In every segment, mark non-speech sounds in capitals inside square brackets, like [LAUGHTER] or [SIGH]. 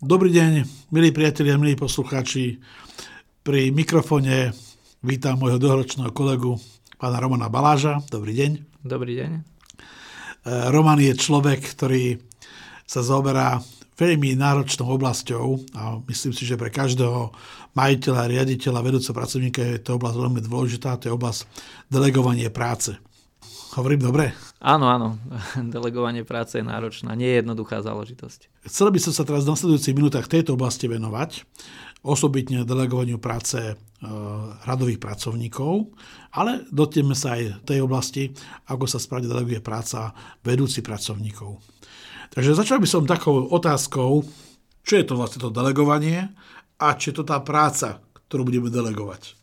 Dobrý deň, milí priatelia, milí poslucháči. Pri mikrofone vítam môjho dlhoročného kolegu, pána Romana Baláža. Dobrý deň. Dobrý deň. E, Roman je človek, ktorý sa zaoberá veľmi náročnou oblasťou a myslím si, že pre každého majiteľa, riaditeľa, vedúceho pracovníka je to oblasť veľmi dôležitá, to je oblasť delegovanie práce. Hovorím dobre? Áno, áno. [LAUGHS] Delegovanie práce je náročná. Nie je jednoduchá záležitosť. Chcel by som sa teraz v nasledujúcich minútach tejto oblasti venovať, osobitne delegovaniu práce e, radových pracovníkov, ale dotieme sa aj tej oblasti, ako sa správne deleguje práca vedúci pracovníkov. Takže začal by som takou otázkou, čo je to vlastne to delegovanie a či je to tá práca, ktorú budeme delegovať.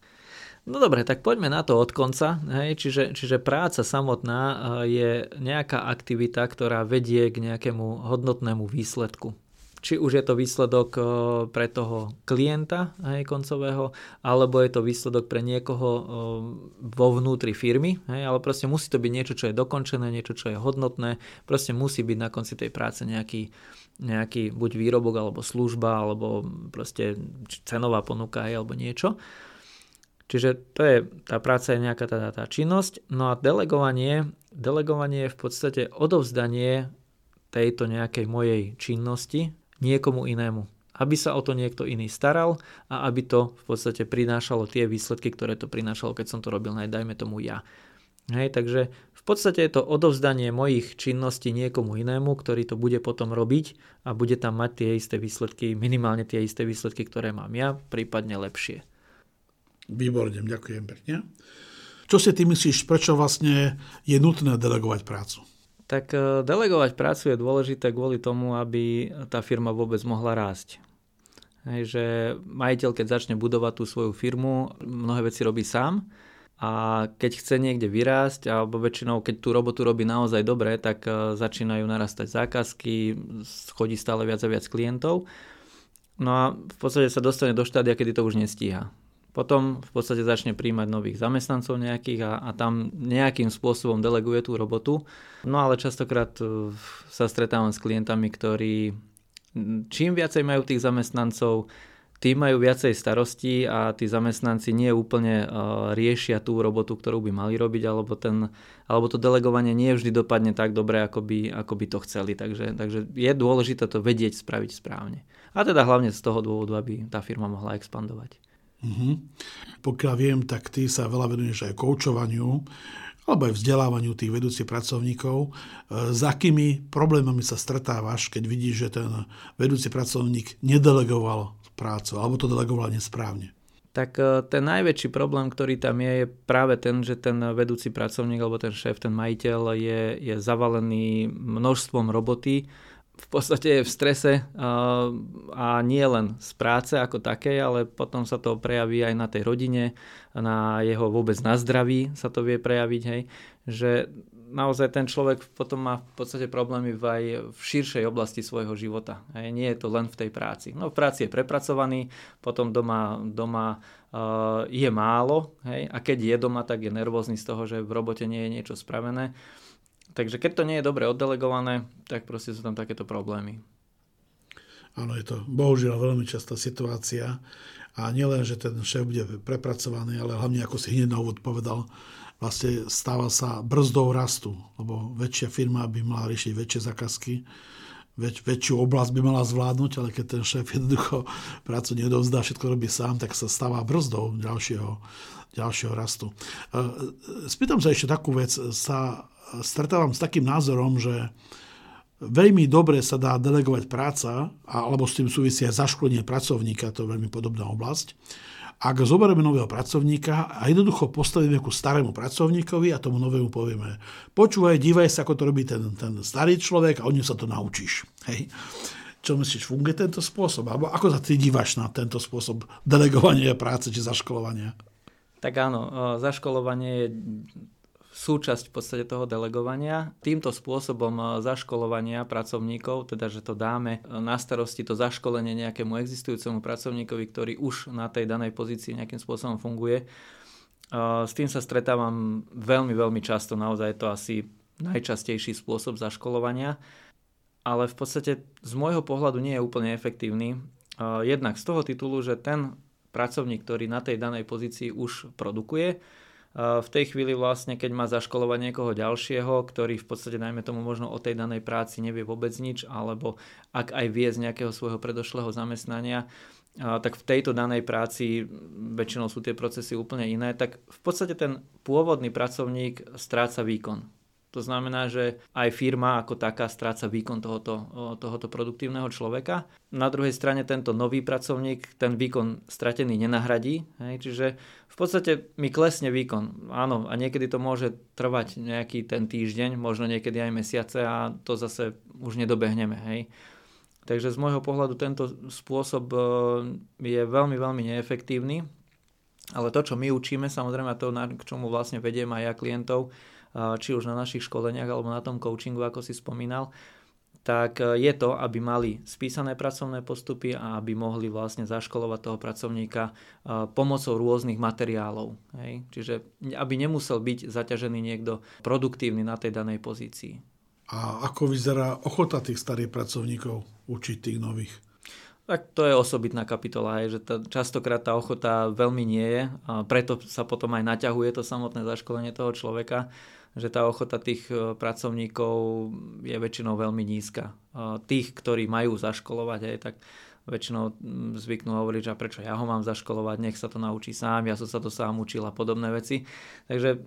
No dobre, tak poďme na to od konca. Hej. Čiže, čiže práca samotná eh, je nejaká aktivita, ktorá vedie k nejakému hodnotnému výsledku. Či už je to výsledok eh, pre toho klienta hej, koncového, alebo je to výsledok pre niekoho eh, vo vnútri firmy, hej, ale proste musí to byť niečo, čo je dokončené, niečo, čo je hodnotné, proste musí byť na konci tej práce nejaký, nejaký buď výrobok, alebo služba, alebo proste cenová ponuka, hej, alebo niečo. Čiže to je, tá práca je nejaká tá, tá činnosť. No a delegovanie, delegovanie je v podstate odovzdanie tejto nejakej mojej činnosti niekomu inému. Aby sa o to niekto iný staral a aby to v podstate prinášalo tie výsledky, ktoré to prinášalo, keď som to robil, dajme tomu ja. Hej, takže v podstate je to odovzdanie mojich činností niekomu inému, ktorý to bude potom robiť a bude tam mať tie isté výsledky, minimálne tie isté výsledky, ktoré mám ja, prípadne lepšie. Výborne, ďakujem pekne. Čo si ty myslíš, prečo vlastne je nutné delegovať prácu? Tak e, delegovať prácu je dôležité kvôli tomu, aby tá firma vôbec mohla rásť. Hej, že majiteľ, keď začne budovať tú svoju firmu, mnohé veci robí sám a keď chce niekde vyrásť, alebo väčšinou, keď tú robotu robí naozaj dobre, tak e, začínajú narastať zákazky, chodí stále viac a viac klientov. No a v podstate sa dostane do štádia, kedy to už nestíha. Potom v podstate začne príjmať nových zamestnancov nejakých a, a tam nejakým spôsobom deleguje tú robotu. No ale častokrát e, sa stretávam s klientami, ktorí čím viacej majú tých zamestnancov, tým majú viacej starosti a tí zamestnanci nie úplne uh, riešia tú robotu, ktorú by mali robiť, alebo, ten, alebo to delegovanie nie vždy dopadne tak dobre, ako by, ako by to chceli. Takže, takže je dôležité to vedieť spraviť správne. A teda hlavne z toho dôvodu, aby tá firma mohla expandovať. Uh-huh. Pokiaľ viem, tak ty sa veľa venuješ aj koučovaniu alebo aj vzdelávaniu tých vedúcich pracovníkov. E, s akými problémami sa stretávaš, keď vidíš, že ten vedúci pracovník nedelegoval prácu alebo to delegoval nesprávne? Tak e, ten najväčší problém, ktorý tam je, je práve ten, že ten vedúci pracovník alebo ten šéf, ten majiteľ je, je zavalený množstvom roboty v podstate je v strese a nie len z práce ako takej, ale potom sa to prejaví aj na tej rodine, na jeho vôbec na zdraví sa to vie prejaviť, hej, že naozaj ten človek potom má v podstate problémy aj v širšej oblasti svojho života. Hej. Nie je to len v tej práci. No v práci je prepracovaný, potom doma, doma uh, je málo hej, a keď je doma, tak je nervózny z toho, že v robote nie je niečo spravené. Takže keď to nie je dobre oddelegované, tak proste sú tam takéto problémy. Áno, je to bohužiaľ veľmi častá situácia. A nielen, že ten šéf bude prepracovaný, ale hlavne, ako si hneď na úvod povedal, vlastne stáva sa brzdou rastu, lebo väčšia firma by mala riešiť väčšie zakazky, väč, väčšiu oblasť by mala zvládnuť, ale keď ten šéf jednoducho prácu neodovzdá, všetko robí sám, tak sa stáva brzdou ďalšieho, ďalšieho rastu. E, spýtam sa ešte takú vec. Sa stretávam s takým názorom, že veľmi dobre sa dá delegovať práca, alebo s tým súvisia zaškolenie pracovníka, to je veľmi podobná oblasť. Ak zoberieme nového pracovníka a jednoducho postavíme ku starému pracovníkovi a tomu novému povieme, počúvaj, dívaj sa, ako to robí ten, ten starý človek a od sa to naučíš. Hej. Čo myslíš, funguje tento spôsob? Alebo ako sa ty dívaš na tento spôsob delegovania práce či zaškolovania? Tak áno, zaškolovanie je súčasť v podstate toho delegovania. Týmto spôsobom zaškolovania pracovníkov, teda že to dáme na starosti to zaškolenie nejakému existujúcemu pracovníkovi, ktorý už na tej danej pozícii nejakým spôsobom funguje, s tým sa stretávam veľmi, veľmi často. Naozaj je to asi najčastejší spôsob zaškolovania ale v podstate z môjho pohľadu nie je úplne efektívny. Jednak z toho titulu, že ten pracovník, ktorý na tej danej pozícii už produkuje, v tej chvíli vlastne, keď má zaškolovať niekoho ďalšieho, ktorý v podstate najmä tomu možno o tej danej práci nevie vôbec nič, alebo ak aj vie z nejakého svojho predošlého zamestnania, tak v tejto danej práci väčšinou sú tie procesy úplne iné, tak v podstate ten pôvodný pracovník stráca výkon. To znamená, že aj firma ako taká stráca výkon tohoto, tohoto produktívneho človeka. Na druhej strane tento nový pracovník ten výkon stratený nenahradí. Hej, čiže v podstate mi klesne výkon. Áno, a niekedy to môže trvať nejaký ten týždeň, možno niekedy aj mesiace a to zase už nedobehneme. Hej. Takže z môjho pohľadu tento spôsob e, je veľmi, veľmi neefektívny. Ale to, čo my učíme, samozrejme, a to, k čomu vlastne vediem aj ja klientov, či už na našich školeniach alebo na tom coachingu, ako si spomínal, tak e, je to, aby mali spísané pracovné postupy a aby mohli vlastne zaškolovať toho pracovníka e, pomocou rôznych materiálov. Hej? Čiže aby nemusel byť zaťažený niekto produktívny na tej danej pozícii. A ako vyzerá ochota tých starých pracovníkov učiť tých nových? Tak to je osobitná kapitola, je, že tá, častokrát tá ochota veľmi nie je, a preto sa potom aj naťahuje to samotné zaškolenie toho človeka že tá ochota tých e, pracovníkov je väčšinou veľmi nízka. Tých, ktorí majú zaškolovať, aj tak väčšinou zvyknú hovoriť, že prečo ja ho mám zaškolovať, nech sa to naučí sám, ja som sa to sám učil a podobné veci. Takže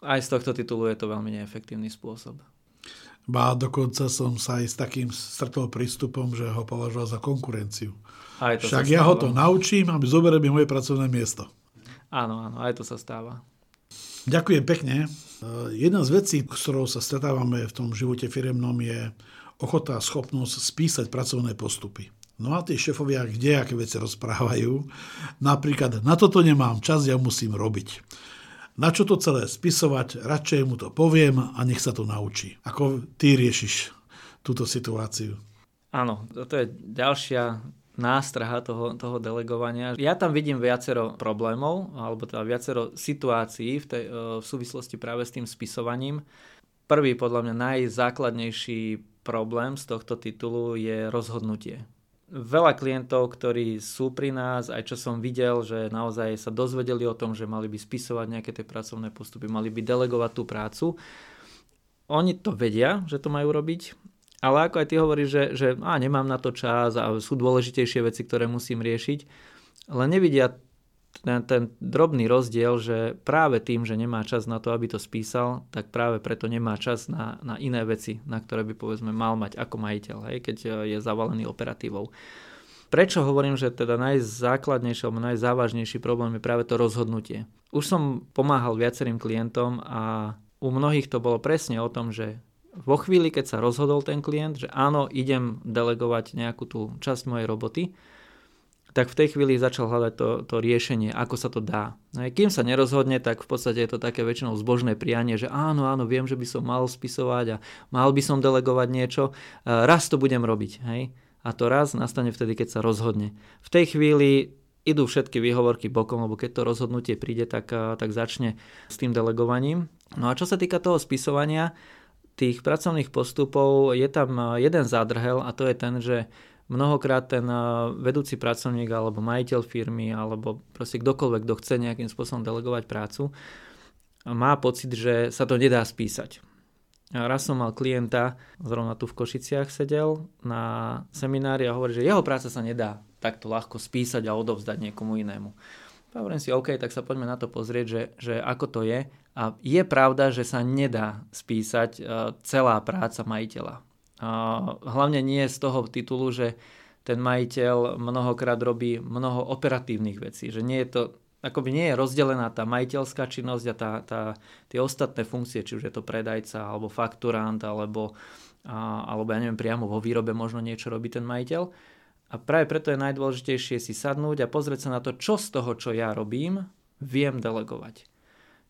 aj z tohto titulu je to veľmi neefektívny spôsob. Ba dokonca som sa aj s takým stretol prístupom, že ho považoval za konkurenciu. Aj to Však ja ho to naučím a zoberie mi moje pracovné miesto. Áno, áno, aj to sa stáva. Ďakujem pekne. E, jedna z vecí, s ktorou sa stretávame v tom živote firemnom je ochota a schopnosť spísať pracovné postupy. No a tí šefovia kde aké veci rozprávajú. Napríklad, na toto nemám čas, ja musím robiť. Na čo to celé spisovať, radšej mu to poviem a nech sa to naučí. Ako ty riešiš túto situáciu? Áno, to je ďalšia nástraha toho, toho delegovania. Ja tam vidím viacero problémov, alebo teda viacero situácií v, tej, e, v súvislosti práve s tým spisovaním. Prvý, podľa mňa najzákladnejší problém z tohto titulu je rozhodnutie. Veľa klientov, ktorí sú pri nás, aj čo som videl, že naozaj sa dozvedeli o tom, že mali by spisovať nejaké tie pracovné postupy, mali by delegovať tú prácu. Oni to vedia, že to majú robiť, ale ako aj ty hovoríš, že, že á, nemám na to čas a sú dôležitejšie veci, ktoré musím riešiť, ale nevidia ten, ten drobný rozdiel, že práve tým, že nemá čas na to, aby to spísal, tak práve preto nemá čas na, na iné veci, na ktoré by povedzme mal mať ako majiteľ, hej, keď je zavalený operatívou. Prečo hovorím, že teda najzákladnejší alebo najzávažnejší problém je práve to rozhodnutie? Už som pomáhal viacerým klientom a u mnohých to bolo presne o tom, že vo chvíli, keď sa rozhodol ten klient, že áno, idem delegovať nejakú tú časť mojej roboty, tak v tej chvíli začal hľadať to, to riešenie, ako sa to dá. Kým sa nerozhodne, tak v podstate je to také väčšinou zbožné prianie, že áno, áno, viem, že by som mal spisovať a mal by som delegovať niečo, raz to budem robiť. Hej? A to raz nastane vtedy, keď sa rozhodne. V tej chvíli idú všetky výhovorky bokom, lebo keď to rozhodnutie príde, tak, tak začne s tým delegovaním. No a čo sa týka toho spisovania, tých pracovných postupov je tam eh, jeden zádrhel a to je ten, že mnohokrát ten eh, vedúci pracovník alebo majiteľ firmy alebo proste kdokoľvek, kto chce nejakým spôsobom delegovať prácu, má pocit, že sa to nedá spísať. Raz som mal klienta, zrovna tu v Košiciach sedel na seminári a hovorí, že jeho práca sa nedá takto ľahko spísať a odovzdať niekomu inému. Hovorím si, OK, tak sa poďme na to pozrieť, že, že ako to je. A je pravda, že sa nedá spísať e, celá práca majiteľa. Hlavne nie z toho titulu, že ten majiteľ mnohokrát robí mnoho operatívnych vecí, že nie je to, akoby nie je rozdelená tá majiteľská činnosť a tá, tá, tie ostatné funkcie, či už je to predajca, alebo fakturant, alebo a, alebo ja neviem, priamo vo výrobe možno niečo robí ten majiteľ. A práve preto je najdôležitejšie si sadnúť a pozrieť sa na to, čo z toho, čo ja robím, viem delegovať.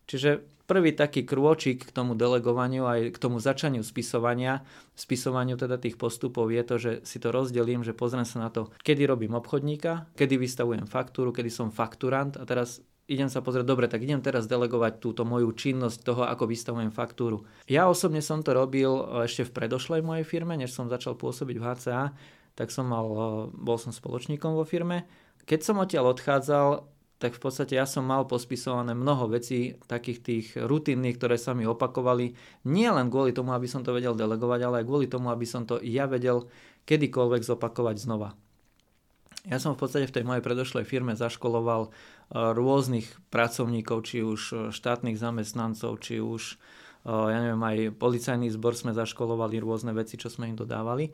Čiže prvý taký krôčik k tomu delegovaniu aj k tomu začaniu spisovania, spisovaniu teda tých postupov je to, že si to rozdelím, že pozriem sa na to, kedy robím obchodníka, kedy vystavujem faktúru, kedy som fakturant a teraz idem sa pozrieť, dobre, tak idem teraz delegovať túto moju činnosť toho, ako vystavujem faktúru. Ja osobne som to robil e, ešte v predošlej mojej firme, než som začal pôsobiť v HCA, tak som mal, e, bol som spoločníkom vo firme. Keď som odtiaľ odchádzal, tak v podstate ja som mal pospisované mnoho vecí, takých tých rutinných, ktoré sa mi opakovali, nie len kvôli tomu, aby som to vedel delegovať, ale aj kvôli tomu, aby som to ja vedel kedykoľvek zopakovať znova. Ja som v podstate v tej mojej predošlej firme zaškoloval e, rôznych pracovníkov, či už štátnych zamestnancov, či už e, ja neviem, aj policajný zbor sme zaškolovali rôzne veci, čo sme im dodávali.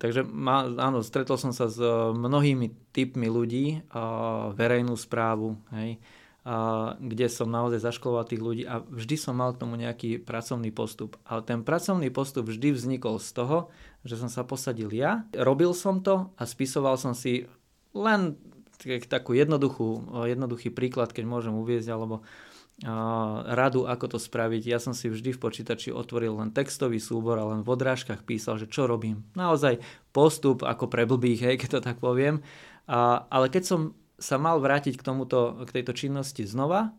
Takže má, áno, stretol som sa s e, mnohými typmi ľudí, a verejnú správu, hej, kde som naozaj zaškoloval tých ľudí a vždy som mal k tomu nejaký pracovný postup. Ale ten pracovný postup vždy vznikol z toho, že som sa posadil ja, robil som to a spisoval som si len takú jednoduchú, jednoduchý príklad, keď môžem uviezť, alebo radu, ako to spraviť. Ja som si vždy v počítači otvoril len textový súbor a len v odrážkach písal, že čo robím. Naozaj postup ako pre blbých, hej, keď to tak poviem. A, ale keď som sa mal vrátiť k, tomuto, k tejto činnosti znova,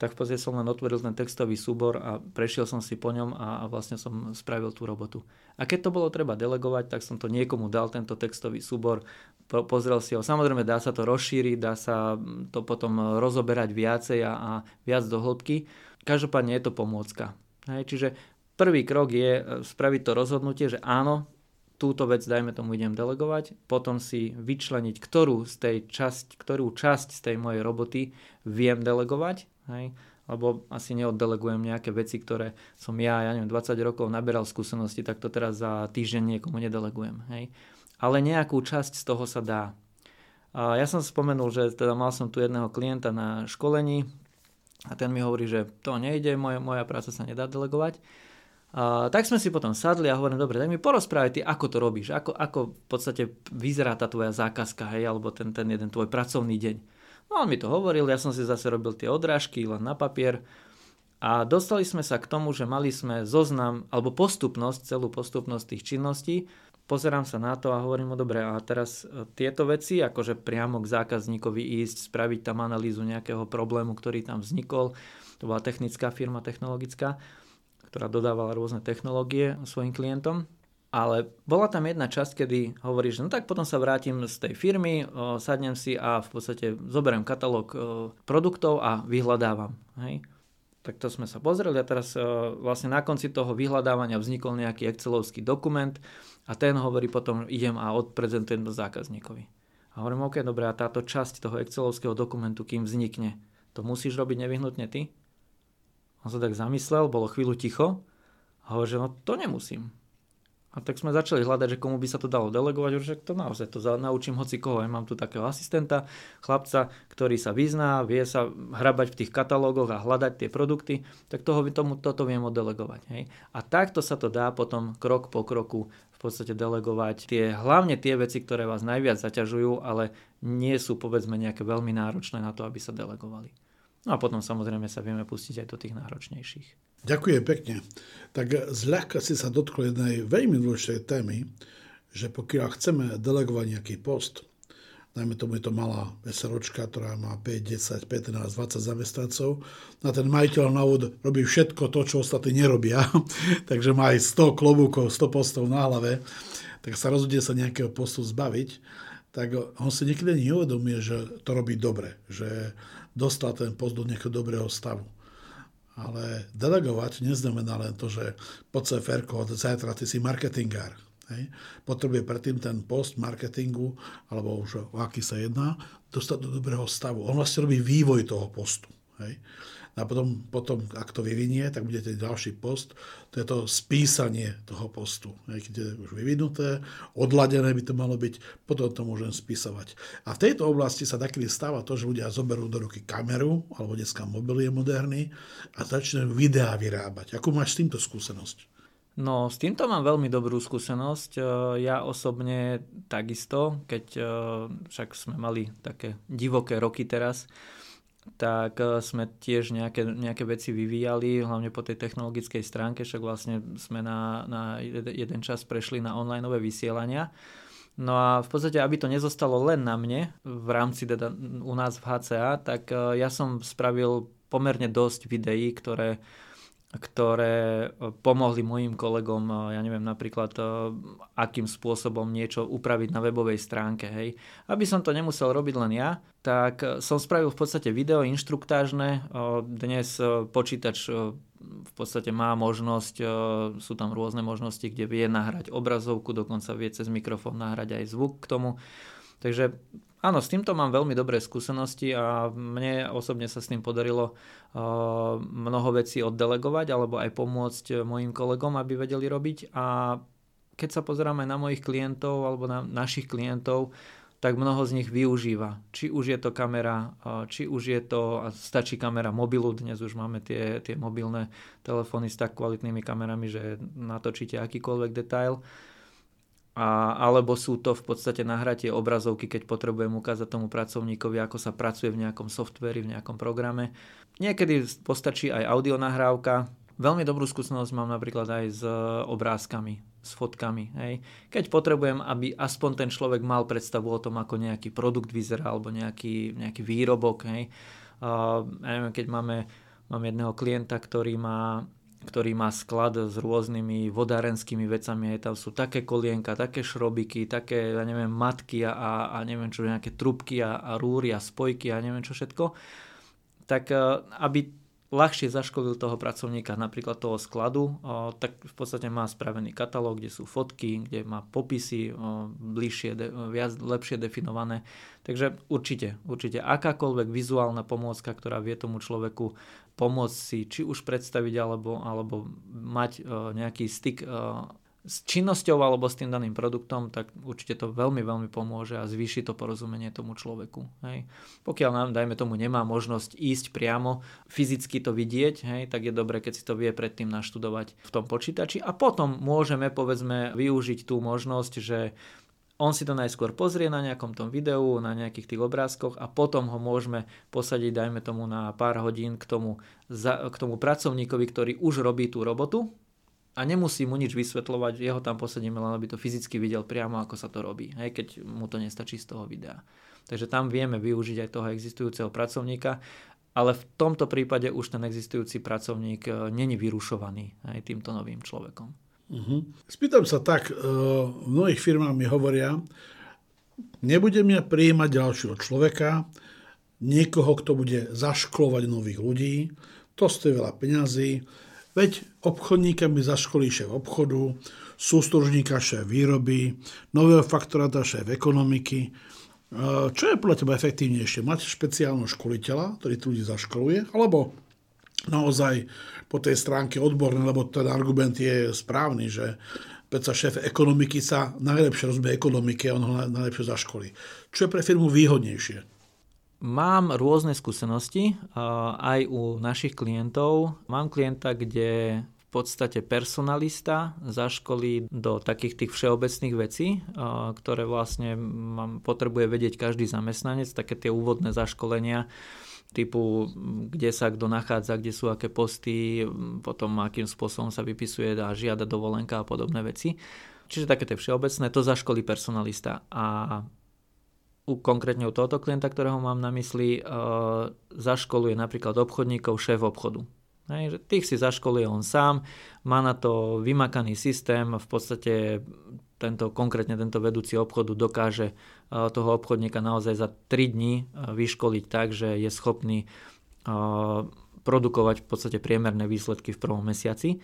tak v podstate som len otvoril ten textový súbor a prešiel som si po ňom a, a vlastne som spravil tú robotu. A keď to bolo treba delegovať, tak som to niekomu dal, tento textový súbor, po, pozrel si ho. Samozrejme dá sa to rozšíriť, dá sa to potom rozoberať viacej a, a viac do hĺbky. Každopádne je to pomôcka. Hej, čiže prvý krok je e, spraviť to rozhodnutie, že áno, túto vec, dajme tomu, idem delegovať, potom si vyčleniť, ktorú z tej časť, ktorú časť z tej mojej roboty viem delegovať Hej? Lebo asi neoddelegujem nejaké veci, ktoré som ja, ja neviem, 20 rokov naberal skúsenosti, tak to teraz za týždeň niekomu nedelegujem. Hej? Ale nejakú časť z toho sa dá. A ja som spomenul, že teda mal som tu jedného klienta na školení a ten mi hovorí, že to nejde, moja, moja práca sa nedá delegovať. A, tak sme si potom sadli a hovorím, dobre, tak mi porozprávaj ty, ako to robíš, ako, ako v podstate vyzerá tá tvoja zákazka, hej, alebo ten, ten jeden tvoj pracovný deň. No on mi to hovoril, ja som si zase robil tie odrážky len na papier a dostali sme sa k tomu, že mali sme zoznam alebo postupnosť, celú postupnosť tých činností. Pozerám sa na to a hovorím mu, dobre, a teraz e, tieto veci, akože priamo k zákazníkovi ísť, spraviť tam analýzu nejakého problému, ktorý tam vznikol. To bola technická firma, technologická, ktorá dodávala rôzne technológie svojim klientom. Ale bola tam jedna časť, kedy hovoríš, no tak potom sa vrátim z tej firmy, o, sadnem si a v podstate zoberiem katalóg o, produktov a vyhľadávam. Hej? Tak to sme sa pozreli a teraz o, vlastne na konci toho vyhľadávania vznikol nejaký excelovský dokument a ten hovorí potom, idem a odprezentujem to zákazníkovi. A hovorím, OK, dobre, a táto časť toho excelovského dokumentu, kým vznikne, to musíš robiť nevyhnutne ty? On sa tak zamyslel, bolo chvíľu ticho a hovorí, že no to nemusím a tak sme začali hľadať, že komu by sa to dalo delegovať, že to naozaj to naučím hoci koho. Ja mám tu takého asistenta, chlapca, ktorý sa vyzná, vie sa hrabať v tých katalógoch a hľadať tie produkty, tak toho, tomu, toto viem oddelegovať. Hej. A takto sa to dá potom krok po kroku v podstate delegovať tie, hlavne tie veci, ktoré vás najviac zaťažujú, ale nie sú povedzme nejaké veľmi náročné na to, aby sa delegovali. No a potom samozrejme sa vieme pustiť aj do tých náročnejších. Ďakujem pekne. Tak zľahka si sa dotkol jednej veľmi dôležitej témy, že pokiaľ chceme delegovať nejaký post, najmä tomu je to malá SROčka, ktorá má 5, 10, 15, 20 zamestnancov, na ten majiteľ na úvod robí všetko to, čo ostatní nerobia, [LAUGHS] takže má aj 100 klobúkov, 100 postov na hlave, tak sa rozhodne sa nejakého postu zbaviť, tak on si niekedy neuvedomuje, že to robí dobre, že dostal ten post do nejakého dobrého stavu. Ale delegovať neznamená len to, že pod CFR od zajtra ty si marketingár. Hej. Potrebuje predtým ten post marketingu, alebo už o aký sa jedná, dostať do dobrého stavu. On vlastne robí vývoj toho postu. Hej. A potom, potom, ak to vyvinie, tak budete ďalší post. To je to spísanie toho postu. Keď je už vyvinuté, odladené by to malo byť, potom to môžem spísovať. A v tejto oblasti sa takedy stáva to, že ľudia zoberú do ruky kameru, alebo dneska mobil je moderný, a začnú videá vyrábať. Ako máš s týmto skúsenosť? No, s týmto mám veľmi dobrú skúsenosť. E, ja osobne takisto, keď e, však sme mali také divoké roky teraz, tak e, sme tiež nejaké, nejaké veci vyvíjali, hlavne po tej technologickej stránke, však vlastne sme na, na jeden čas prešli na online vysielania. No a v podstate, aby to nezostalo len na mne v rámci teda u nás v HCA, tak ja som spravil pomerne dosť videí, ktoré ktoré e, pomohli mojim kolegom, e, ja neviem, napríklad e, akým spôsobom niečo upraviť na webovej stránke. Hej. Aby som to nemusel robiť len ja, tak som spravil v podstate video inštruktážne. Dnes počítač v podstate má možnosť, sú tam rôzne možnosti, kde vie nahrať obrazovku, dokonca vie cez mikrofón nahrať aj zvuk k tomu. Takže Áno, s týmto mám veľmi dobré skúsenosti a mne osobne sa s tým podarilo uh, mnoho vecí oddelegovať alebo aj pomôcť mojim kolegom, aby vedeli robiť a keď sa pozeráme na mojich klientov alebo na našich klientov, tak mnoho z nich využíva. Či už je to kamera, uh, či už je to, stačí kamera mobilu, dnes už máme tie, tie mobilné telefóny s tak kvalitnými kamerami, že natočíte akýkoľvek detail a, alebo sú to v podstate nahratie obrazovky, keď potrebujem ukázať tomu pracovníkovi, ako sa pracuje v nejakom softveri, v nejakom programe. Niekedy postačí aj audio nahrávka. Veľmi dobrú skúsenosť mám napríklad aj s obrázkami, s fotkami. Hej. Keď potrebujem, aby aspoň ten človek mal predstavu o tom, ako nejaký produkt vyzerá, alebo nejaký, nejaký výrobok. Hej. Uh, ja neviem, keď máme, mám jedného klienta, ktorý má ktorý má sklad s rôznymi vodárenskými vecami. Aj tam sú také kolienka, také šrobiky, také, ja neviem, matky a, a neviem čo, nejaké trubky a, a rúry a spojky a neviem čo všetko. Tak e, aby ľahšie zaškolil toho pracovníka, napríklad toho skladu, tak v podstate má spravený katalóg, kde sú fotky, kde má popisy bližšie, viac, lepšie definované. Takže určite, určite akákoľvek vizuálna pomôcka, ktorá vie tomu človeku pomôcť si či už predstaviť alebo, alebo mať nejaký styk s činnosťou alebo s tým daným produktom, tak určite to veľmi, veľmi pomôže a zvýši to porozumenie tomu človeku. Hej. Pokiaľ nám, dajme tomu, nemá možnosť ísť priamo, fyzicky to vidieť, hej, tak je dobre, keď si to vie predtým naštudovať v tom počítači a potom môžeme, povedzme, využiť tú možnosť, že on si to najskôr pozrie na nejakom tom videu, na nejakých tých obrázkoch a potom ho môžeme posadiť, dajme tomu, na pár hodín k tomu, za, k tomu pracovníkovi, ktorý už robí tú robotu, a nemusí mu nič vysvetľovať, jeho tam posadíme, len aby to fyzicky videl priamo, ako sa to robí, hej, keď mu to nestačí z toho videa. Takže tam vieme využiť aj toho existujúceho pracovníka, ale v tomto prípade už ten existujúci pracovník e, není vyrušovaný aj týmto novým človekom. Uh-huh. Spýtam sa tak, v e, mnohých firmách mi hovoria, nebudem ja prijímať ďalšieho človeka, niekoho, kto bude zaškolovať nových ľudí, to stojí veľa peňazí, Veď obchodníka by zaškolí šéf obchodu, sústružníka šéf výroby, nového faktoráta šéf ekonomiky. E, čo je podľa teba efektívnejšie? Mať špeciálneho školiteľa, ktorý tu ľudí zaškoluje, alebo naozaj po tej stránke odbornej, lebo ten argument je správny, že predsa šéf ekonomiky sa najlepšie rozumie ekonomike on ho najlepšie zaškolí. Čo je pre firmu výhodnejšie? Mám rôzne skúsenosti aj u našich klientov. Mám klienta, kde v podstate personalista zaškolí do takých tých všeobecných vecí, ktoré vlastne potrebuje vedieť každý zamestnanec, také tie úvodné zaškolenia typu, kde sa kto nachádza, kde sú aké posty, potom akým spôsobom sa vypisuje a žiada dovolenka a podobné veci. Čiže také tie všeobecné, to zaškolí personalista. A u konkrétne u tohoto klienta, ktorého mám na mysli, uh, zaškoluje napríklad obchodníkov šéf obchodu. Hej, že tých si zaškoluje on sám, má na to vymakaný systém, v podstate tento, konkrétne tento vedúci obchodu dokáže uh, toho obchodníka naozaj za 3 dní uh, vyškoliť tak, že je schopný produkovať v podstate priemerné výsledky v prvom mesiaci.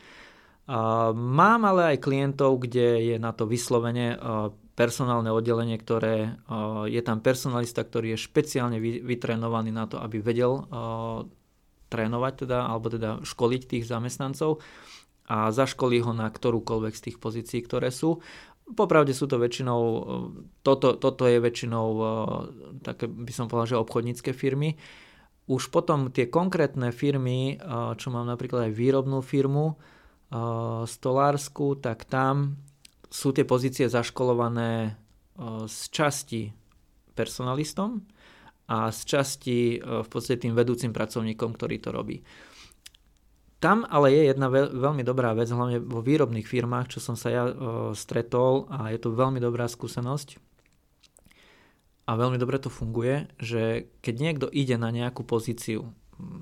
Mám ale aj klientov, kde je na to vyslovene personálne oddelenie, ktoré je tam personalista, ktorý je špeciálne vytrénovaný na to, aby vedel trénovať teda, alebo teda školiť tých zamestnancov a zaškolí ho na ktorúkoľvek z tých pozícií, ktoré sú. Popravde sú to väčšinou, toto, toto je väčšinou také by som povedal, že obchodnícke firmy. Už potom tie konkrétne firmy, čo mám napríklad aj výrobnú firmu, Stolársku, tak tam sú tie pozície zaškolované z časti personalistom a z časti v podstate tým vedúcim pracovníkom, ktorý to robí. Tam ale je jedna veľmi dobrá vec, hlavne vo výrobných firmách, čo som sa ja stretol a je to veľmi dobrá skúsenosť a veľmi dobre to funguje, že keď niekto ide na nejakú pozíciu,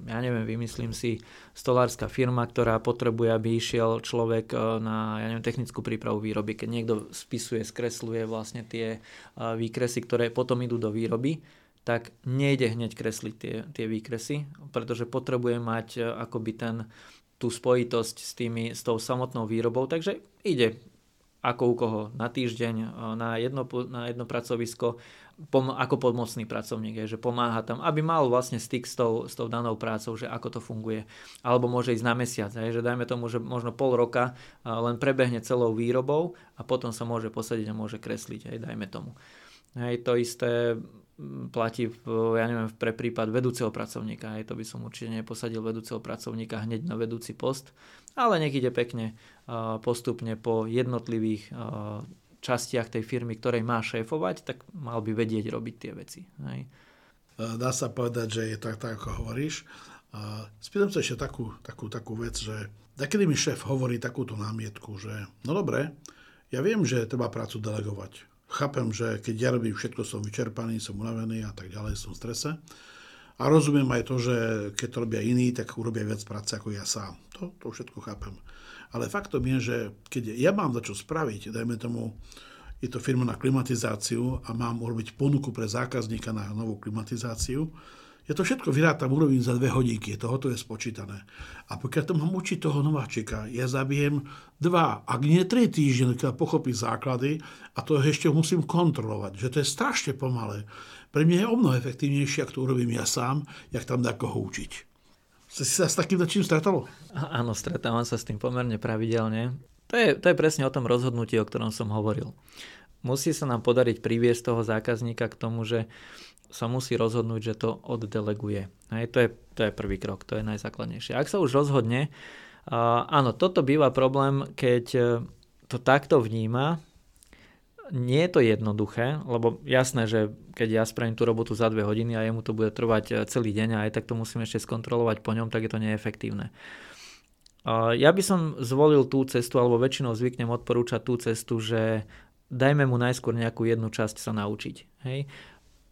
ja neviem, vymyslím si stolárska firma, ktorá potrebuje, aby išiel človek e, na ja neviem, technickú prípravu výroby. Keď niekto spisuje, skresluje vlastne tie e, výkresy, ktoré potom idú do výroby, tak nejde hneď kresliť tie, tie výkresy, pretože potrebuje mať e, akoby ten, tú spojitosť s, tými, s tou samotnou výrobou. Takže ide ako u koho na týždeň, na jedno, na jedno pracovisko, pom- ako pomocný pracovník, je, že pomáha tam, aby mal vlastne styk s tou, s tou danou prácou, že ako to funguje. Alebo môže ísť na mesiac, je, že dajme tomu, že možno pol roka len prebehne celou výrobou a potom sa môže posadiť a môže kresliť, hej, dajme tomu. Hej, to isté platí v, ja neviem, pre prípad vedúceho pracovníka. Hej, to by som určite neposadil vedúceho pracovníka hneď na vedúci post, ale nech ide pekne postupne po jednotlivých častiach tej firmy, ktorej má šéfovať, tak mal by vedieť robiť tie veci. Hej. Dá sa povedať, že je tak, tak ako hovoríš. Spýtam sa ešte takú, takú, takú vec, že takedy mi šéf hovorí takúto námietku, že no dobre, ja viem, že treba prácu delegovať. Chápem, že keď ja robím všetko, som vyčerpaný, som unavený a tak ďalej, som v strese. A rozumiem aj to, že keď to robia iní, tak urobia viac práce ako ja sám. To, to všetko chápem. Ale faktom je, že keď ja mám za čo spraviť, dajme tomu, je to firma na klimatizáciu a mám urobiť ponuku pre zákazníka na novú klimatizáciu, ja to všetko vyrátam, urobím za dve hodinky, to je spočítané. A pokiaľ to mám učiť toho nováčika, ja zabijem dva, ak nie tri týždne, keď pochopí základy a to ešte musím kontrolovať, že to je strašne pomalé. Pre mňa je o mnoho efektívnejšie, ak to urobím ja sám, jak tam dá koho učiť. Si sa s takým čím stretalo? Áno, stretávam sa s tým pomerne pravidelne. To je, to je presne o tom rozhodnutí, o ktorom som hovoril. Musí sa nám podariť priviesť toho zákazníka k tomu, že sa musí rozhodnúť, že to oddeleguje. Hej, to, je, to je prvý krok, to je najzákladnejšie. Ak sa už rozhodne, áno, toto býva problém, keď e, to takto vníma, nie je to jednoduché, lebo jasné, že keď ja spravím tú robotu za dve hodiny a jemu to bude trvať e, celý deň a aj tak to musím ešte skontrolovať po ňom, tak je to neefektívne. Ja by som zvolil tú cestu, alebo väčšinou zvyknem odporúčať tú cestu, že dajme mu najskôr nejakú jednu časť sa naučiť. Hej?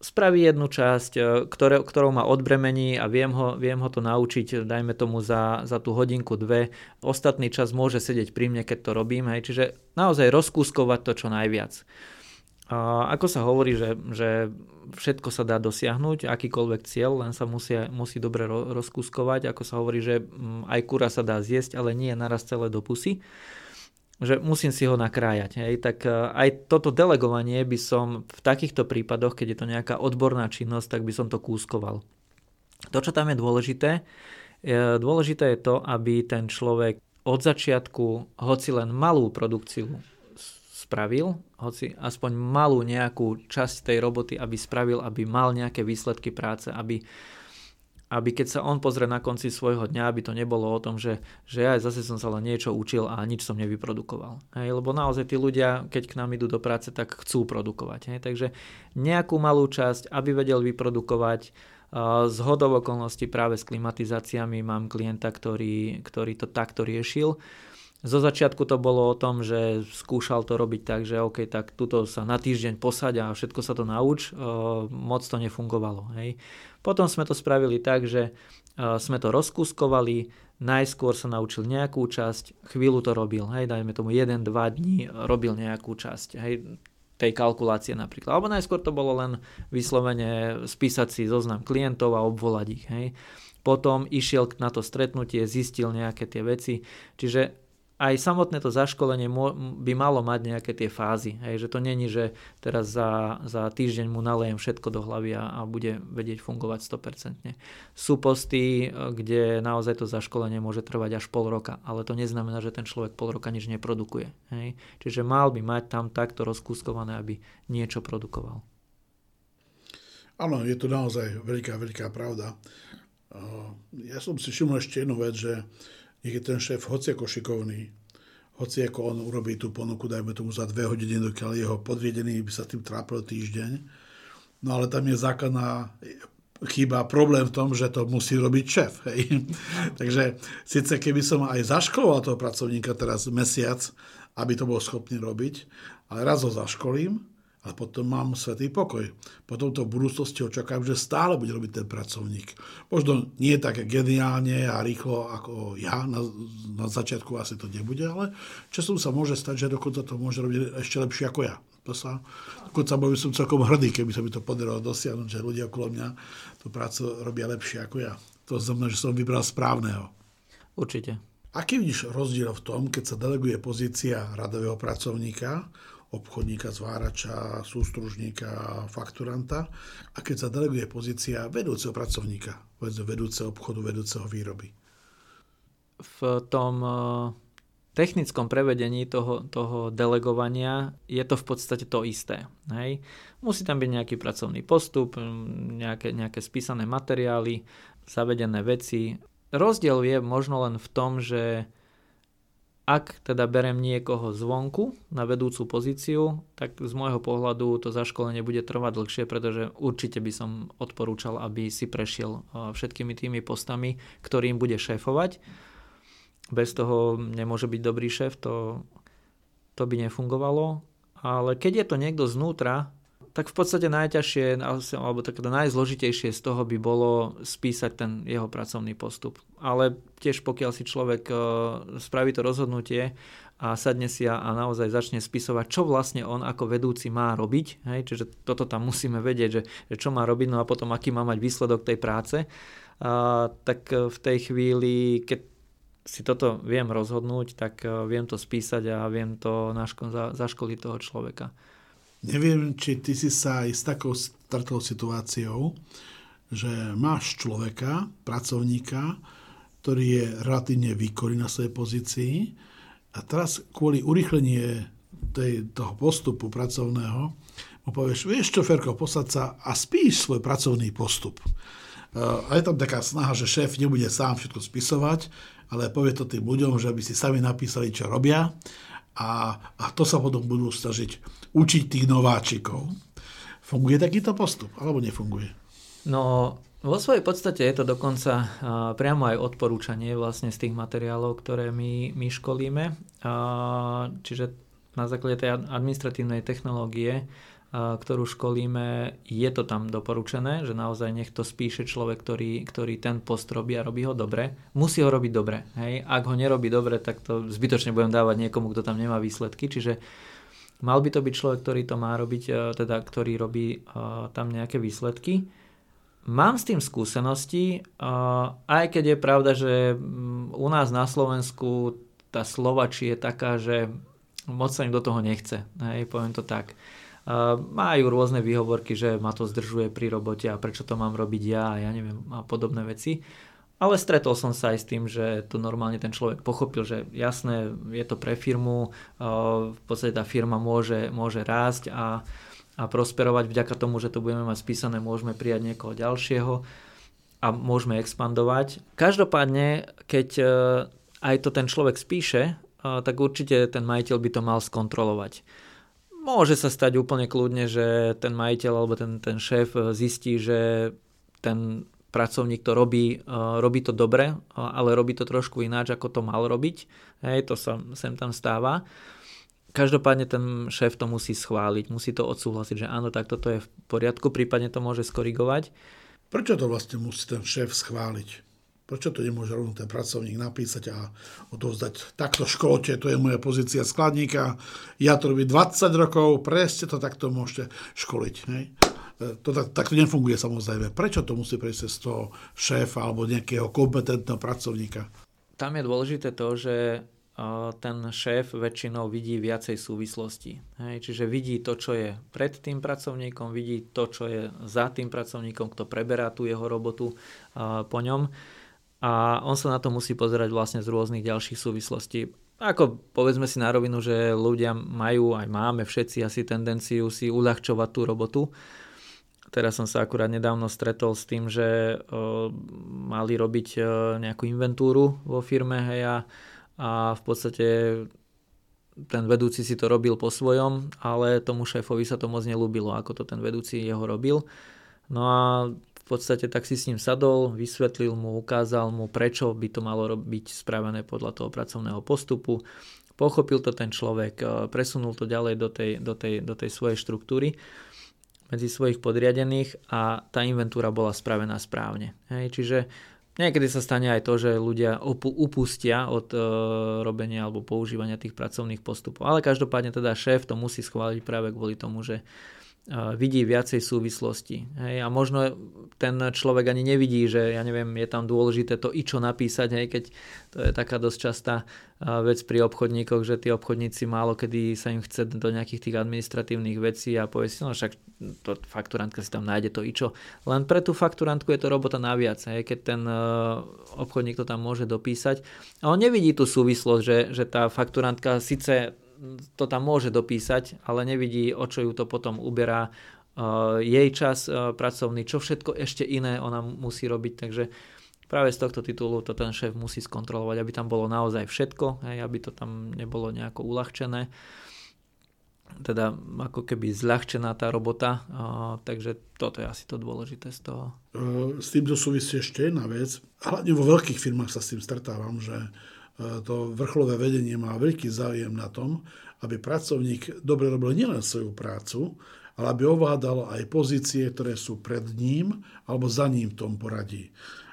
Spraví jednu časť, e, ktoré, ktorou ma odbremení a viem ho, viem ho to naučiť, dajme tomu za, za tú hodinku, dve. Ostatný čas môže sedieť pri mne, keď to robím. Hej. Čiže naozaj rozkúskovať to čo najviac. A ako sa hovorí, že, že všetko sa dá dosiahnuť, akýkoľvek cieľ, len sa musí, musí dobre rozkúskovať. Ako sa hovorí, že mm, aj kura sa dá zjesť, ale nie naraz celé do pusy že musím si ho nakrájať. Hej. Tak e, aj toto delegovanie by som v takýchto prípadoch, keď je to nejaká odborná činnosť, tak by som to kúskoval. To, čo tam je dôležité, je, dôležité je to, aby ten človek od začiatku hoci len malú produkciu spravil, hoci aspoň malú nejakú časť tej roboty, aby spravil, aby mal nejaké výsledky práce, aby aby keď sa on pozrie na konci svojho dňa, aby to nebolo o tom, že, že ja zase som sa len niečo učil a nič som nevyprodukoval. Hej, lebo naozaj tí ľudia, keď k nám idú do práce, tak chcú produkovať. Hej. Takže nejakú malú časť, aby vedel vyprodukovať, z hodov okolností práve s klimatizáciami mám klienta, ktorý, ktorý to takto riešil. Zo začiatku to bolo o tom, že skúšal to robiť tak, že OK, tak tuto sa na týždeň posaď a všetko sa to nauč, moc to nefungovalo. Hej. Potom sme to spravili tak, že sme to rozkuskovali, najskôr sa naučil nejakú časť, chvíľu to robil, hej, dajme tomu 1-2 dní robil nejakú časť, hej, tej kalkulácie napríklad. Alebo najskôr to bolo len vyslovene spísať si zoznam klientov a obvolať ich. Hej. Potom išiel na to stretnutie, zistil nejaké tie veci. Čiže aj samotné to zaškolenie by malo mať nejaké tie fázy. Hej, že to není, že teraz za, za týždeň mu nalejem všetko do hlavy a, a bude vedieť fungovať 100%. Sú posty, kde naozaj to zaškolenie môže trvať až pol roka, ale to neznamená, že ten človek pol roka nič neprodukuje. Hej. Čiže mal by mať tam takto rozkúskované, aby niečo produkoval. Áno, je to naozaj veľká, veľká pravda. Ja som si všimol ešte jednu vec, že nech je ten šéf hoci ako šikovný, hoci ako on urobí tú ponuku, dajme tomu za dve hodiny, dokiaľ jeho podviedený by sa tým trápil týždeň. No ale tam je základná chyba, problém v tom, že to musí robiť šéf. Hej. [LAUGHS] Takže síce keby som aj zaškoloval toho pracovníka teraz mesiac, aby to bol schopný robiť, ale raz ho zaškolím, a potom mám svetý pokoj. Potom to v budúcnosti očakávam, že stále bude robiť ten pracovník. Možno nie tak geniálne a rýchlo ako ja, na, na začiatku asi to nebude, ale časom sa môže stať, že dokonca to môže robiť ešte lepšie ako ja. To sa, dokonca bol by som celkom hrdý, keby sa mi to podarilo dosiahnuť, že ľudia okolo mňa tú prácu robia lepšie ako ja. To znamená, že som vybral správneho. Určite. Aký vidíš rozdiel v tom, keď sa deleguje pozícia radového pracovníka obchodníka, zvárača, sústružníka, fakturanta a keď sa deleguje pozícia vedúceho pracovníka, vedúceho obchodu, vedúceho výroby. V tom eh, technickom prevedení toho, toho delegovania je to v podstate to isté. Hej. Musí tam byť nejaký pracovný postup, nejaké, nejaké spísané materiály, zavedené veci. Rozdiel je možno len v tom, že ak teda berem niekoho zvonku na vedúcu pozíciu, tak z môjho pohľadu to zaškolenie bude trvať dlhšie, pretože určite by som odporúčal, aby si prešiel všetkými tými postami, ktorým bude šéfovať. Bez toho nemôže byť dobrý šéf, to, to by nefungovalo. Ale keď je to niekto znútra, tak v podstate najťažšie alebo tak najzložitejšie z toho by bolo spísať ten jeho pracovný postup. Ale tiež pokiaľ si človek e, spraví to rozhodnutie a sadne si a, naozaj začne spisovať, čo vlastne on ako vedúci má robiť, hej, čiže toto tam musíme vedieť, že, že čo má robiť, no a potom aký má mať výsledok tej práce, a, tak v tej chvíli, keď si toto viem rozhodnúť, tak e, viem to spísať a viem to naško, za, zaškoliť toho človeka. Neviem, či ty si sa aj s takou startou situáciou, že máš človeka, pracovníka, ktorý je relatívne výkonný na svojej pozícii a teraz kvôli urychlenie tej, toho postupu pracovného mu povieš, vieš čo, Ferko, posad sa a spíš svoj pracovný postup. A je tam taká snaha, že šéf nebude sám všetko spisovať, ale povie to tým ľuďom, že by si sami napísali, čo robia a, a to sa potom budú snažiť učiť tých nováčikov. Funguje takýto postup, alebo nefunguje? No, vo svojej podstate je to dokonca priamo aj odporúčanie vlastne z tých materiálov, ktoré my, my školíme. čiže na základe tej administratívnej technológie ktorú školíme, je to tam doporučené, že naozaj nech to spíše človek, ktorý, ktorý ten post robí a robí ho dobre. Musí ho robiť dobre. Hej? Ak ho nerobí dobre, tak to zbytočne budem dávať niekomu, kto tam nemá výsledky. Čiže mal by to byť človek, ktorý to má robiť, e, teda ktorý robí uh, tam nejaké výsledky. Mám s tým skúsenosti, uh, aj keď je pravda, že um, u nás na Slovensku tá slovači je taká, že moc sa im do toho nechce. Hej, poviem to tak. Majú rôzne výhovorky, že ma to zdržuje pri robote a prečo to mám robiť ja a ja neviem a podobné veci. Ale stretol som sa aj s tým, že to normálne ten človek pochopil, že jasné, je to pre firmu, v podstate tá firma môže, môže rásť a, a prosperovať vďaka tomu, že to budeme mať spísané, môžeme prijať niekoho ďalšieho a môžeme expandovať. Každopádne, keď e, aj to ten človek spíše, tak určite ten majiteľ by to mal skontrolovať. Môže sa stať úplne kľudne, že ten majiteľ alebo ten, ten šéf zistí, že ten pracovník to robí, uh, robí to dobre, uh, ale robí to trošku ináč, ako to mal robiť. Hej, to sa sem tam stáva. Každopádne ten šéf to musí schváliť, musí to odsúhlasiť, že áno, tak toto je v poriadku, prípadne to môže skorigovať. Prečo to vlastne musí ten šéf schváliť? Prečo to nemôže rovno ten pracovník napísať a odovzdať takto školte, to je moja pozícia skladníka, ja to robím 20 rokov, presne to takto môžete školiť. Hej? E, to tak, takto nefunguje samozrejme. Prečo to musí prejsť z toho šéfa alebo nejakého kompetentného pracovníka? Tam je dôležité to, že e, ten šéf väčšinou vidí viacej súvislosti. Hej, čiže vidí to, čo je pred tým pracovníkom, vidí to, čo je za tým pracovníkom, kto preberá tú jeho robotu e, po ňom a on sa na to musí pozerať vlastne z rôznych ďalších súvislostí. Ako povedzme si na rovinu, že ľudia majú, aj máme všetci asi tendenciu si uľahčovať tú robotu, teraz som sa akurát nedávno stretol s tým, že mali robiť nejakú inventúru vo firme hej, a, a v podstate ten vedúci si to robil po svojom, ale tomu šéfovi sa to moc nelúbilo, ako to ten vedúci jeho robil. No a v podstate tak si s ním sadol, vysvetlil mu, ukázal mu, prečo by to malo byť spravené podľa toho pracovného postupu. Pochopil to ten človek, presunul to ďalej do tej, do tej, do tej svojej štruktúry medzi svojich podriadených a tá inventúra bola spravená správne. Hej, čiže niekedy sa stane aj to, že ľudia upustia od e, robenia alebo používania tých pracovných postupov. Ale každopádne teda šéf to musí schváliť práve kvôli tomu, že vidí viacej súvislosti. Hej, a možno ten človek ani nevidí, že ja neviem, je tam dôležité to i čo napísať, hej, keď to je taká dosť častá vec pri obchodníkoch, že tí obchodníci málo kedy sa im chce do nejakých tých administratívnych vecí a povie si, no však to fakturantka si tam nájde to i čo. Len pre tú fakturantku je to robota naviac, hej, keď ten obchodník to tam môže dopísať. A on nevidí tú súvislosť, že, že tá fakturantka síce to tam môže dopísať, ale nevidí, o čo ju to potom uberá uh, jej čas uh, pracovný, čo všetko ešte iné ona musí robiť, takže práve z tohto titulu to ten šéf musí skontrolovať, aby tam bolo naozaj všetko, aby to tam nebolo nejako uľahčené teda ako keby zľahčená tá robota, uh, takže toto je asi to dôležité z toho. S týmto súvisí ešte jedna vec. Hlavne vo veľkých firmách sa s tým stretávam, že E, to vrcholové vedenie má veľký záujem na tom, aby pracovník dobre robil nielen svoju prácu, ale aby ovládal aj pozície, ktoré sú pred ním alebo za ním v tom poradí.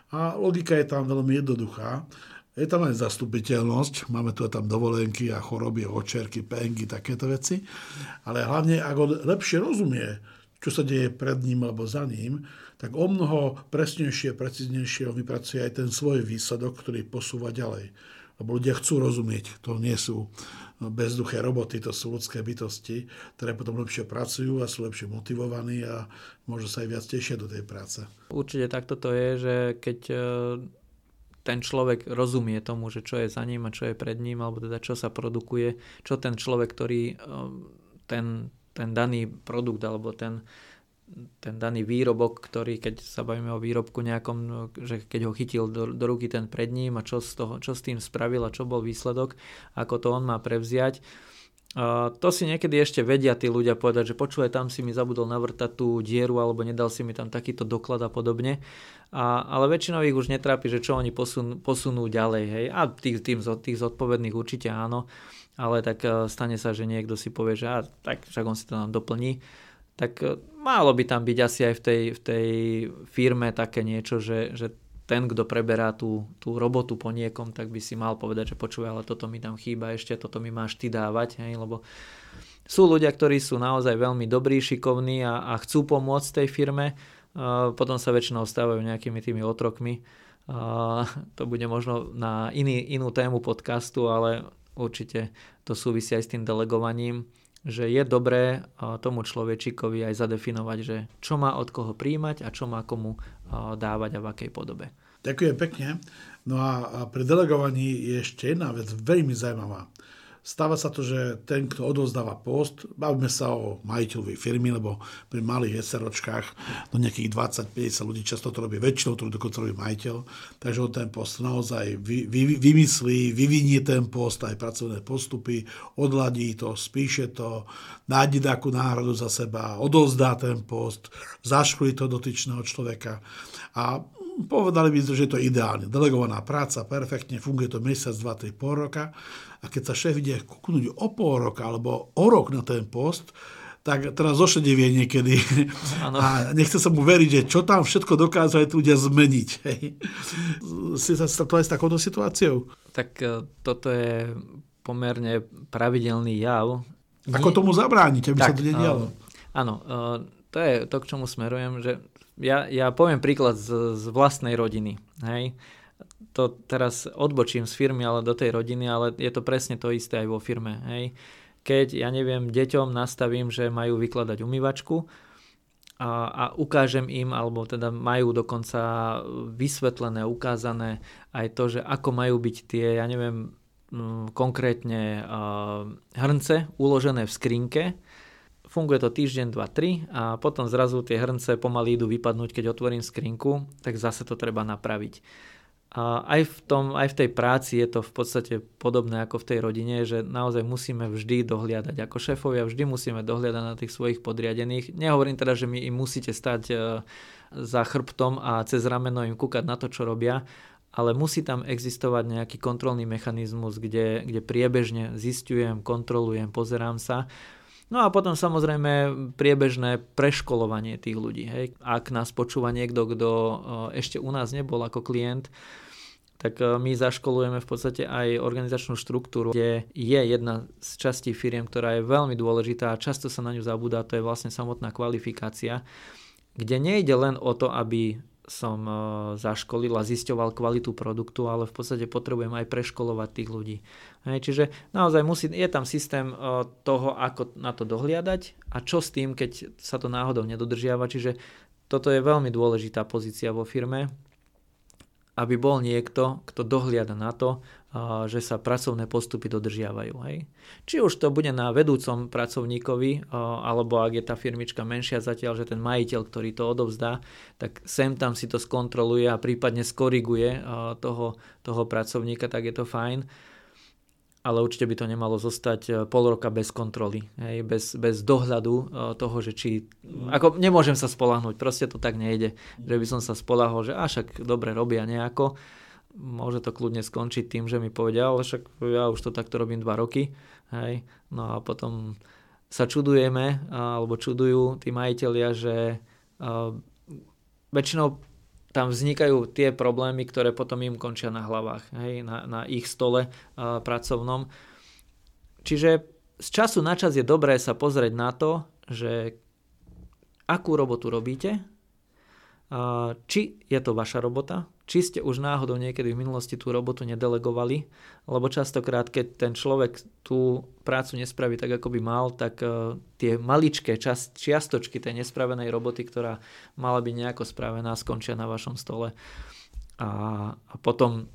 A logika je tam veľmi jednoduchá. Je tam aj zastupiteľnosť, máme tu tam dovolenky a choroby, očerky, pengy, takéto veci, ale hlavne, ak on lepšie rozumie, čo sa deje pred ním alebo za ním, tak o mnoho presnejšie, preciznejšie on vypracuje aj ten svoj výsledok, ktorý posúva ďalej lebo ľudia chcú rozumieť. To nie sú bezduché roboty, to sú ľudské bytosti, ktoré potom lepšie pracujú a sú lepšie motivovaní a môžu sa aj viac tešiť do tej práce. Určite takto to je, že keď e, ten človek rozumie tomu, že čo je za ním a čo je pred ním, alebo teda čo sa produkuje, čo ten človek, ktorý e, ten, ten daný produkt alebo ten, ten daný výrobok, ktorý, keď sa bavíme o výrobku nejakom, no, že keď ho chytil do, do ruky ten pred ním a čo, z toho, čo s tým spravil a čo bol výsledok, ako to on má prevziať. Uh, to si niekedy ešte vedia tí ľudia povedať, že počúvaj, tam si mi zabudol navrtať tú dieru alebo nedal si mi tam takýto doklad a podobne. A, ale väčšinou ich už netrápi, že čo oni posun, posunú ďalej. Hej. A tých, tým, tých zodpovedných určite áno, ale tak uh, stane sa, že niekto si povie, že a, tak však on si to nám doplní tak e, málo by tam byť asi aj v tej, v tej firme také niečo, že, že ten, kto preberá tú, tú robotu po niekom, tak by si mal povedať, že počúvaj, ale toto mi tam chýba ešte, toto mi máš ty dávať, hej, lebo sú ľudia, ktorí sú naozaj veľmi dobrí, šikovní a, a chcú pomôcť tej firme, uh, potom sa väčšinou stávajú nejakými tými otrokmi. Uh, to bude možno na iný, inú tému podcastu, ale určite to súvisí aj s tým delegovaním že je dobré tomu človečikovi aj zadefinovať, že čo má od koho príjmať a čo má komu dávať a v akej podobe. Ďakujem pekne. No a pri delegovaní je ešte jedna vec veľmi zaujímavá. Stáva sa to, že ten, kto odozdáva post, bavíme sa o majiteľovi firmy, lebo pri malých SROčkách do nejakých 20-50 ľudí často to robí väčšinou, to dokonca robí majiteľ, takže on ten post naozaj vy, vy, vymyslí, vyvinie ten post, aj pracovné postupy, odladí to, spíše to, nájde takú náhradu za seba, odozdá ten post, zaškolí to dotyčného človeka. A povedali by, že je to ideálne. Delegovaná práca, perfektne, funguje to mesiac, dva, tri, pol roka a keď sa šéf ide kúknúť o pol roka alebo o rok na ten post, tak teraz zošedevie niekedy. [LAUGHS] Ano. A nechce sa mu veriť, že čo tam všetko dokázali tí ľudia zmeniť. Hej. Si sa stretol aj s takouto situáciou? Tak e, toto je pomerne pravidelný jav. Ako tomu zabrániť, aby tak, sa to nedialo? Áno, e, to je to, k čomu smerujem, že ja, ja poviem príklad z, z vlastnej rodiny. Hej to teraz odbočím z firmy, ale do tej rodiny, ale je to presne to isté aj vo firme. Hej. Keď, ja neviem, deťom nastavím, že majú vykladať umývačku a, a ukážem im, alebo teda majú dokonca vysvetlené, ukázané aj to, že ako majú byť tie, ja neviem, konkrétne hrnce uložené v skrinke, funguje to týždeň, 2, 3 a potom zrazu tie hrnce pomaly idú vypadnúť, keď otvorím skrinku, tak zase to treba napraviť. A aj v, tom, aj v tej práci je to v podstate podobné ako v tej rodine, že naozaj musíme vždy dohliadať. Ako šéfovia vždy musíme dohliadať na tých svojich podriadených. Nehovorím teda, že mi im musíte stať e, za chrbtom a cez rameno im kúkať na to, čo robia, ale musí tam existovať nejaký kontrolný mechanizmus, kde, kde priebežne zistujem, kontrolujem, pozerám sa No a potom samozrejme priebežné preškolovanie tých ľudí. Hej. Ak nás počúva niekto, kto ešte u nás nebol ako klient, tak e, my zaškolujeme v podstate aj organizačnú štruktúru, kde je jedna z častí firiem, ktorá je veľmi dôležitá a často sa na ňu zabúda, to je vlastne samotná kvalifikácia, kde nejde len o to, aby som e, zaškolil a zisťoval kvalitu produktu, ale v podstate potrebujem aj preškolovať tých ľudí. Čiže naozaj musí, je tam systém e, toho, ako na to dohliadať a čo s tým, keď sa to náhodou nedodržiava. Čiže toto je veľmi dôležitá pozícia vo firme, aby bol niekto, kto dohliada na to, že sa pracovné postupy dodržiavajú. Hej. Či už to bude na vedúcom pracovníkovi, alebo ak je tá firmička menšia zatiaľ, že ten majiteľ, ktorý to odovzdá, tak sem tam si to skontroluje a prípadne skoriguje toho, toho pracovníka, tak je to fajn ale určite by to nemalo zostať e, pol roka bez kontroly, hej, bez, bez dohľadu e, toho, že či... Ako nemôžem sa spolahnuť, proste to tak nejde, že by som sa spolahol, že a však dobre robia nejako, môže to kľudne skončiť tým, že mi povedia, ale však ja už to takto robím dva roky, hej, no a potom sa čudujeme, alebo čudujú tí majiteľia, že väčšinou tam vznikajú tie problémy, ktoré potom im končia na hlavách, hej, na, na ich stole pracovnom. Čiže z času na čas je dobré sa pozrieť na to, že akú robotu robíte, či je to vaša robota, či ste už náhodou niekedy v minulosti tú robotu nedelegovali, lebo častokrát, keď ten človek tú prácu nespraví tak, ako by mal, tak uh, tie maličké čiastočky tej nespravenej roboty, ktorá mala byť nejako spravená, skončia na vašom stole. A, a potom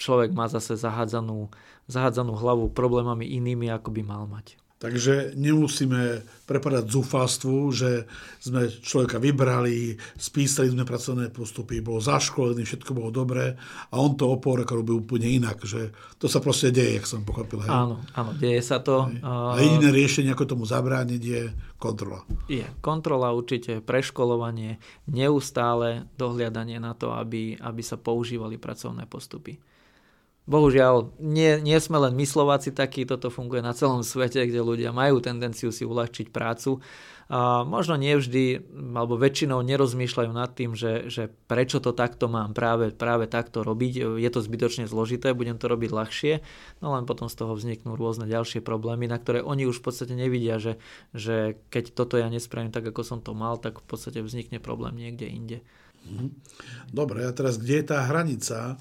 človek má zase zahádzanú, zahádzanú hlavu problémami inými, ako by mal mať. Takže nemusíme prepadať zúfalstvu, že sme človeka vybrali, spísali sme pracovné postupy, bol zaškolený, všetko bolo dobré a on to o pol roka robí úplne inak. Že to sa proste deje, jak som pochopil. Hej. Áno, áno, deje sa to. A jediné riešenie, ako tomu zabrániť, je kontrola. Je kontrola určite, preškolovanie, neustále dohliadanie na to, aby, aby sa používali pracovné postupy. Bohužiaľ, nie, nie sme len my Slováci takí, toto funguje na celom svete, kde ľudia majú tendenciu si uľahčiť prácu. A možno nevždy, alebo väčšinou nerozmýšľajú nad tým, že, že prečo to takto mám práve, práve takto robiť. Je to zbytočne zložité, budem to robiť ľahšie, no len potom z toho vzniknú rôzne ďalšie problémy, na ktoré oni už v podstate nevidia, že, že keď toto ja nespravím tak, ako som to mal, tak v podstate vznikne problém niekde inde. Mhm. Dobre, a teraz kde je tá hranica?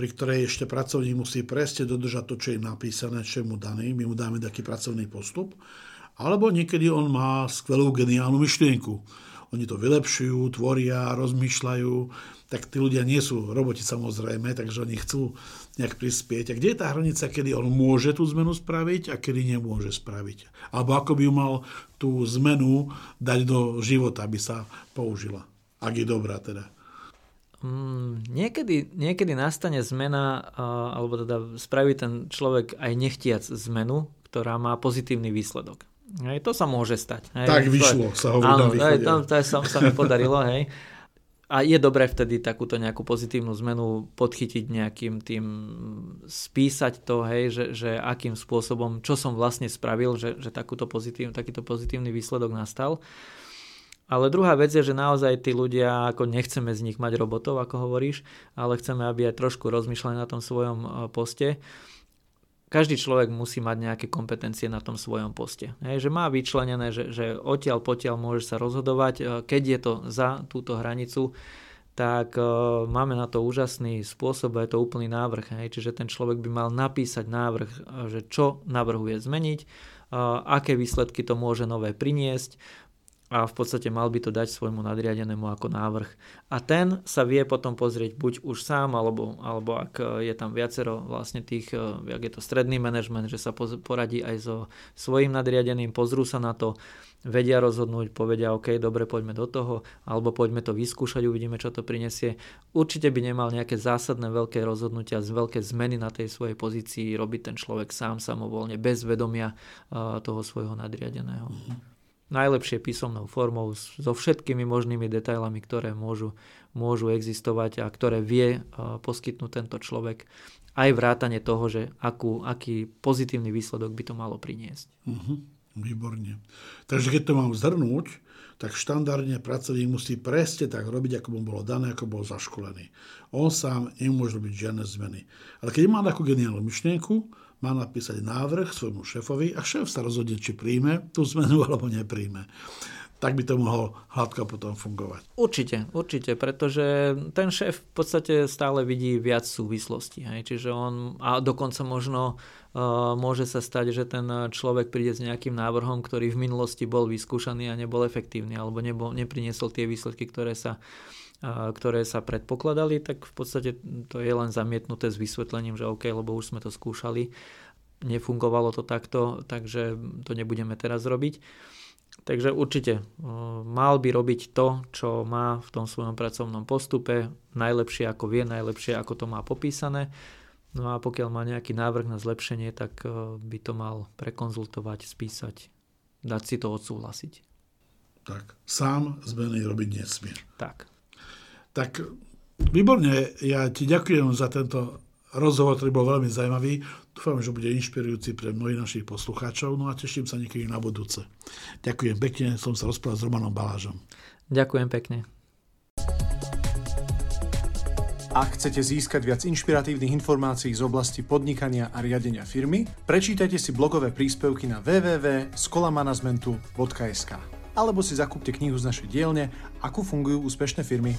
Pri ktorej ešte pracovník musí presne dodržať to, čo je napísané, čo je mu daný. My mu dáme taký pracovný postup. Alebo niekedy on má skvelú geniálnu myšlienku. Oni to vylepšujú, tvoria, rozmýšľajú. Tak tí ľudia nie sú roboti samozrejme, takže oni chcú nejak prispieť. A kde je tá hranica, kedy on môže tú zmenu spraviť a kedy nemôže spraviť? Alebo ako by mal tú zmenu dať do života, aby sa použila. Ak je dobrá teda. Mm, niekedy, niekedy nastane zmena, uh, alebo teda spraví ten človek aj nechtiac zmenu, ktorá má pozitívny výsledok. Hej, to sa môže stať. Hej. Tak vyšlo, sa hovorí Áno, na to, to sa, sa mi podarilo. Hej. A je dobré vtedy takúto nejakú pozitívnu zmenu podchytiť nejakým tým, spísať to, hej, že, že akým spôsobom, čo som vlastne spravil, že, že takúto pozitív, takýto pozitívny výsledok nastal. Ale druhá vec je, že naozaj tí ľudia, ako nechceme z nich mať robotov, ako hovoríš, ale chceme, aby aj trošku rozmýšľali na tom svojom e, poste. Každý človek musí mať nejaké kompetencie na tom svojom poste. Hej, že má vyčlenené, že, že odtiaľ potiaľ môže sa rozhodovať. E, keď je to za túto hranicu, tak uh, máme na to úžasný spôsob a je to úplný návrh. Hej. Čiže ten človek by mal napísať návrh, že čo navrhuje zmeniť, uh, aké výsledky to môže nové priniesť, a v podstate mal by to dať svojmu nadriadenému ako návrh. A ten sa vie potom pozrieť buď už sám, alebo, alebo ak je tam viacero vlastne tých, jak je to stredný manažment, že sa poradí aj so svojim nadriadeným, pozrú sa na to, vedia rozhodnúť, povedia OK, dobre, poďme do toho, alebo poďme to vyskúšať, uvidíme, čo to prinesie. Určite by nemal nejaké zásadné veľké rozhodnutia, veľké zmeny na tej svojej pozícii robiť ten človek sám samovolne, bez vedomia toho svojho nadriadeného. Mm-hmm najlepšie písomnou formou so všetkými možnými detailami, ktoré môžu, môžu existovať a ktoré vie poskytnúť tento človek. Aj vrátanie toho, že akú, aký pozitívny výsledok by to malo priniesť. Uh-huh. Výborne. Takže keď to mám zhrnúť, tak štandardne pracovník musí presne tak robiť, ako mu bolo dané, ako bol zaškolený. On sám nemôže robiť žiadne zmeny. Ale keď má takú geniálnu myšlienku, má napísať návrh svojmu šéfovi a šéf sa rozhodne, či príjme tú zmenu [LAUGHS] alebo nepríjme. Tak by to mohlo hladko potom fungovať. Určite, určite, pretože ten šéf v podstate stále vidí viac súvislostí. Hej? Čiže on, a dokonca možno uh, môže sa stať, že ten človek príde s nejakým návrhom, ktorý v minulosti bol vyskúšaný a nebol efektívny, alebo nebol, nepriniesol tie výsledky, ktoré sa ktoré sa predpokladali, tak v podstate to je len zamietnuté s vysvetlením, že OK, lebo už sme to skúšali, nefungovalo to takto, takže to nebudeme teraz robiť. Takže určite mal by robiť to, čo má v tom svojom pracovnom postupe, najlepšie ako vie, najlepšie ako to má popísané. No a pokiaľ má nejaký návrh na zlepšenie, tak by to mal prekonzultovať, spísať, dať si to odsúhlasiť. Tak, sám zmeny robiť nesmie. Tak. Tak výborne, ja ti ďakujem za tento rozhovor, ktorý bol veľmi zaujímavý. Dúfam, že bude inšpirujúci pre mnohých našich poslucháčov, no a teším sa niekedy na budúce. Ďakujem pekne, som sa rozprával s Romanom Balážom. Ďakujem pekne. Ak chcete získať viac inšpiratívnych informácií z oblasti podnikania a riadenia firmy, prečítajte si blogové príspevky na www.skolamanagementu.sk alebo si zakúpte knihu z našej dielne Ako fungujú úspešné firmy.